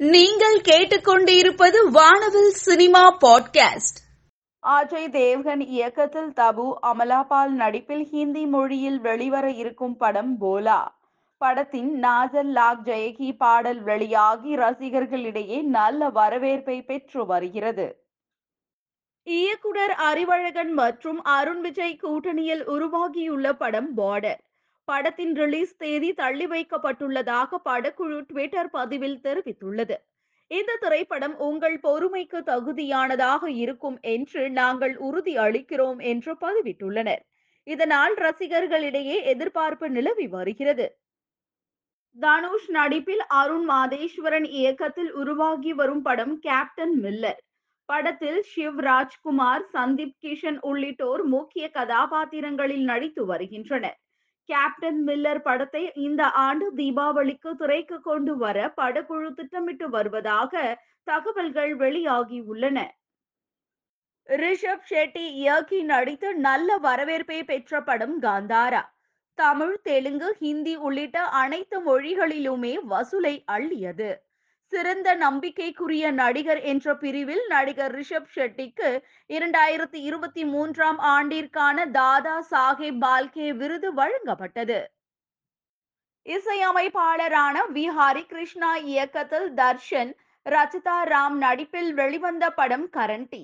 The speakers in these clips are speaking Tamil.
நீங்கள் கேட்டுக்கொண்டிருப்பது வானவில் சினிமா பாட்காஸ்ட். அஜய் தேவ்கன் இயக்கத்தில் தபு அமலாபால் நடிப்பில் ஹிந்தி மொழியில் வெளிவர இருக்கும் படம் போலா. படத்தின் நாஜல் லாக் ஜெயகி பாடல் வெளியாகி ரசிகர்களிடையே நல்ல வரவேற்பை பெற்று வருகிறது. இயக்குனர் அறிவழகன் மற்றும் அருண் விஜய் கூட்டணியில் உருவாகியுள்ள படம் பார்டர் படத்தின் ரிலீஸ் தேதி தள்ளி வைக்கப்பட்டுள்ளதாக படக்குழு ட்விட்டர் பதிவில் தெரிவித்துள்ளது. இந்த திரைப்படம் உங்கள் பொறுமைக்கு தகுதியானதாக இருக்கும் என்று நாங்கள் உறுதி அளிக்கிறோம் என்று பதிவிட்டுள்ளனர். இதனால் ரசிகர்களிடையே எதிர்பார்ப்பு நிலவி வருகிறது. தனுஷ் நடிப்பில் அருண் மாதேஸ்வரன் இயக்கத்தில் உருவாகி வரும் படம் கேப்டன் மில்லர் படத்தில் சிவ் ராஜ்குமார் சந்தீப் கிஷன் உள்ளிட்டோர் முக்கிய கதாபாத்திரங்களில் நடித்து வருகின்றனர். கேப்டன் மில்லர் படத்தை இந்த ஆண்டு தீபாவளிக்கு திரைக்கு கொண்டு வர படக்குழு திட்டமிட்டு வருவதாக தகவல்கள் வெளியாகியுள்ளன ரிஷப் ஷெட்டி இயக்கி நடித்து நல்ல வரவேற்பை பெற்ற படம் காந்தாரா. தமிழ் தெலுங்கு ஹிந்தி உள்ளிட்ட அனைத்து மொழிகளிலுமே வசூலை அள்ளியது. சிறந்த நம்பிக்கைக்குரிய நடிகர் என்ற பிரிவில் நடிகர் ரிஷப் ஷெட்டிக்கு இரண்டாயிரத்தி இருபத்தி மூன்றாம் ஆண்டிற்கான தாதா சாஹேப் பால்கே விருது வழங்கப்பட்டது. இசையமைப்பாளரான வி. ஹரிகிருஷ்ணா இயக்கத்தில் தர்ஷன் ரச்சிதா ராம் நடிப்பில் வெளிவந்த படம் கரண்டி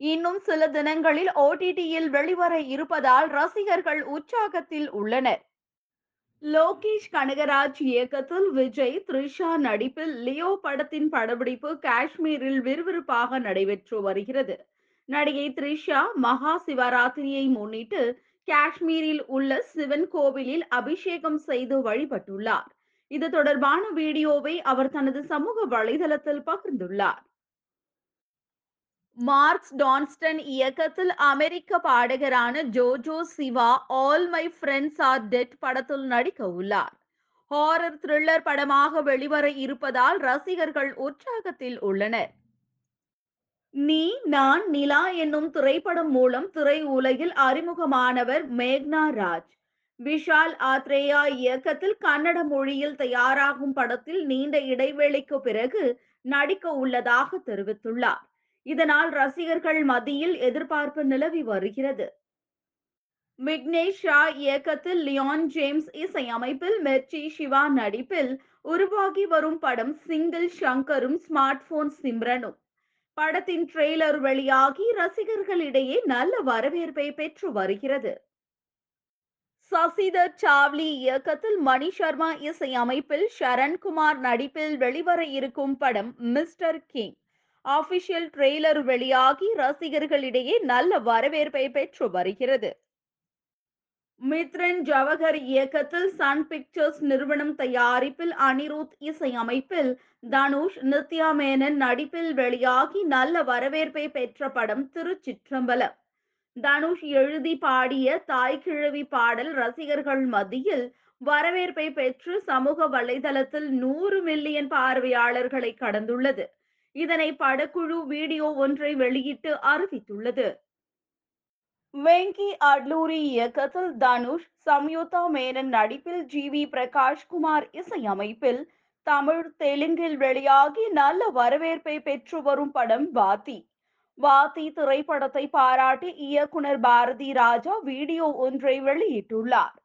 இன்னும் சில தினங்களில் ஓடிடியில் வெளிவர இருப்பதால் ரசிகர்கள் உற்சாகத்தில் உள்ளனர். லோகேஷ் கனகராஜ் இயக்கத்தில் விஜய் த்ரிஷா நடிப்பில் லியோ படத்தின் படப்பிடிப்பு காஷ்மீரில் விறுவிறுப்பாக நடைபெற்று வருகிறது. நடிகை த்ரிஷா மகா சிவராத்திரியை முன்னிட்டு காஷ்மீரில் உள்ள சிவன் கோவிலில் அபிஷேகம் செய்து வழிபட்டுள்ளார். இது தொடர்பான வீடியோவை அவர் தனது சமூக வலைதளத்தில் பகிர்ந்துள்ளார். மார்க்ஸ் டான்ஸ்டன் இயக்கத்தில் அமெரிக்க பாடகரான JoJo Siwa all my friends are dead படத்தில் நடிக்க உள்ளார். ஹாரர் த்ரில்லர் படமாக வெளிவர இருப்பதால் ரசிகர்கள் உற்சாகத்தில் உள்ளனர். நீ நான் நிலா என்னும் திரைப்படம் மூலம் திரை உலகில் அறிமுகமானவர் மேக்னா ராஜ். விஷால் ஆத்ரேயா இயக்கத்தில் கன்னட மொழியில் தயாராகும் படத்தில் நீண்ட இடைவேளைக்கு பிறகு நடிக்க உள்ளதாக தெரிவித்துள்ளார். இதனால் ரசிகர்கள் மத்தியில் எதிர்பார்ப்பு நிலவி வருகிறது. விக்னேஷ் ஷா இயக்கத்தில் லியான் ஜேம்ஸ் இசையமைப்பில் மெர்ச்சி சிவா நடிப்பில் உருவாகி வரும் படம் சிங்கிள் ஷங்கரும் ஸ்மார்ட் போன் சிம்ரனும். படத்தின் ட்ரெய்லர் வெளியாகி ரசிகர்களிடையே நல்ல வரவேற்பை பெற்று வருகிறது. சசிதர் சாவ்லி இயக்கத்தில் மணி சர்மா இசையமைப்பில் சரண்குமார் நடிப்பில் வெளிவர இருக்கும் படம் மிஸ்டர் கிங். ஆபிஷியல் ட்ரெய்லர் வெளியாகி ரசிகர்களிடையே நல்ல வரவேற்பை பெற்று வருகிறது. மித்ரன் ஜவஹர் இயக்கத்தில் சன் பிக்சர்ஸ் நிறுவனம் தயாரிப்பில் அனிருத் இசை அமைப்பில் தனுஷ் நித்யா மேனன் நடிப்பில் வெளியாகி நல்ல வரவேற்பை பெற்ற படம் திருச்சிற்றம்பலம். தனுஷ் எழுதி பாடிய தாய் கிழவி பாடல் ரசிகர்கள் மத்தியில் வரவேற்பை பெற்று சமூக வலைதளத்தில் நூறு மில்லியன் பார்வையாளர்களை கடந்துள்ளது. இதனை படக்குழு வீடியோ ஒன்றை வெளியிட்டு அறிவித்துள்ளது. வெங்கி அட்லூரி இயக்கத்தில் தனுஷ் சம்யுதா மேனன் நடிப்பில் ஜி வி பிரகாஷ்குமார் இசையமைப்பில் தமிழ் தெலுங்கில் வெளியாகி நல்ல வரவேற்பை பெற்று வரும் படம் வாத்தி. வாத்தி திரைப்படத்தை பாராட்டி இயக்குனர் பாரதி ராஜா வீடியோ ஒன்றை வெளியிட்டுள்ளார்.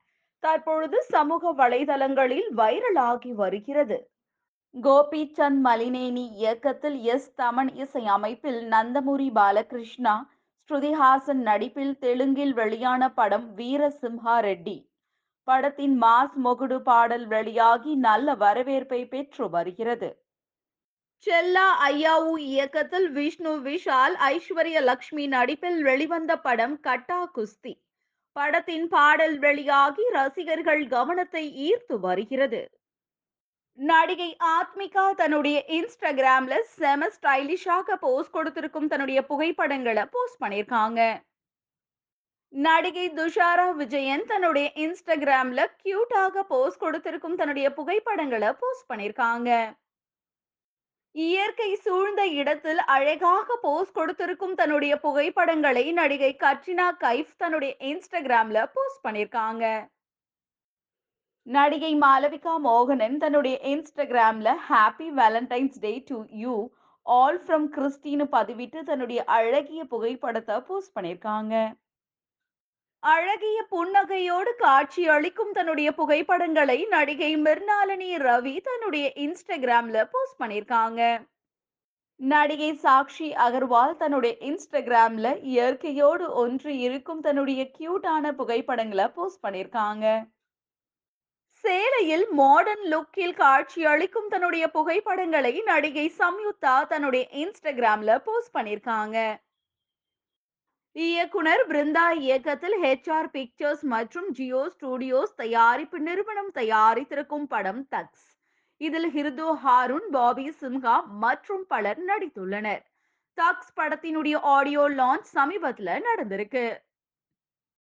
தற்பொழுது சமூக வலைதளங்களில் வைரலாகி வருகிறது. கோபிச்சந்த் மலினேனி இயக்கத்தில் எஸ் தமன் இசை அமைப்பில் நந்தமுரி பாலகிருஷ்ணா ஸ்ருதிஹாசன் நடிப்பில் தெலுங்கில் வெளியான படம் வீரசிம்ஹா ரெட்டி படத்தின் மாஸ் மொகுடு பாடல் வெளியாகி நல்ல வரவேற்பை பெற்று வருகிறது. செல்லா ஐயாவு இயக்கத்தில் விஷ்ணு விஷால் ஐஸ்வர்ய லக்ஷ்மி நடிப்பில் வெளிவந்த படம் கட்டா குஸ்தி. படத்தின் பாடல் வெளியாகி ரசிகர்கள் கவனத்தை ஈர்த்து வருகிறது. நடிகை ஆத்மிகா தன்னுடைய இன்ஸ்டாகிராம்ல செம ஸ்டைலிஷாக போஸ்ட் கொடுத்திருக்கும் தன்னுடைய புகைப்படங்களை போஸ்ட் பண்ணியிருக்காங்க. நடிகை துஷாரா விஜயன் தன்னுடைய இன்ஸ்டாகிராம்ல கியூட்டாக போஸ்ட் கொடுத்திருக்கும் தன்னுடைய புகைப்படங்களை போஸ்ட் பண்ணியிருக்காங்க. இயற்கை சூழ்ந்த இடத்தில் அழகாக போஸ்ட் கொடுத்திருக்கும் தன்னுடைய புகைப்படங்களை நடிகை கட்ரினா கைஃப் தன்னுடைய இன்ஸ்டாகிராம்ல போஸ்ட் பண்ணியிருக்காங்க. நடிகை மாலவிகா மோகனன் தன்னுடைய இன்ஸ்டாகிராம்ல happy valentine's day to you all from கிறிஸ்டின்னு பதிவிட்டு தன்னுடைய அழகிய புகைப்படத்தை போஸ்ட் பண்ணியிருக்காங்க. அழகிய புன்னகையோடு காட்சி அளிக்கும் தன்னுடைய புகைப்படங்களை நடிகை மிர்னாலினி ரவி தன்னுடைய இன்ஸ்டாகிராம்ல போஸ்ட் பண்ணியிருக்காங்க. நடிகை சாக்ஷி அகர்வால் தன்னுடைய இன்ஸ்டாகிராம்ல இயற்கையோடு ஒன்று இருக்கும் தன்னுடைய கியூட்டான புகைப்படங்களை போஸ்ட் பண்ணியிருக்காங்க. சேலையில் மாடர்ன் லுக்கில் காட்சி அளிக்கும் தன்னுடைய புகைப்படங்களை நடிகை சம்யுக்தா தன்னுடைய இன்ஸ்டாகிராம்ல போஸ்ட் பண்ணியிருக்காங்க. இயக்குனர் பிருந்தா இயக்கத்தில் ஹெச்ஆர் பிக்சர்ஸ் மற்றும் ஜியோ ஸ்டுடியோஸ் தயாரிப்பு நிறுவனம் தயாரித்திருக்கும் படம் தக்ஸ் இதில் ஹிர்தோ ஹாருன் பாபி சிம்ஹா மற்றும் பலர் நடித்துள்ளனர். தக்ஸ் படத்தினுடைய ஆடியோ லான்ச் சமீபத்தில் நடந்திருக்கு.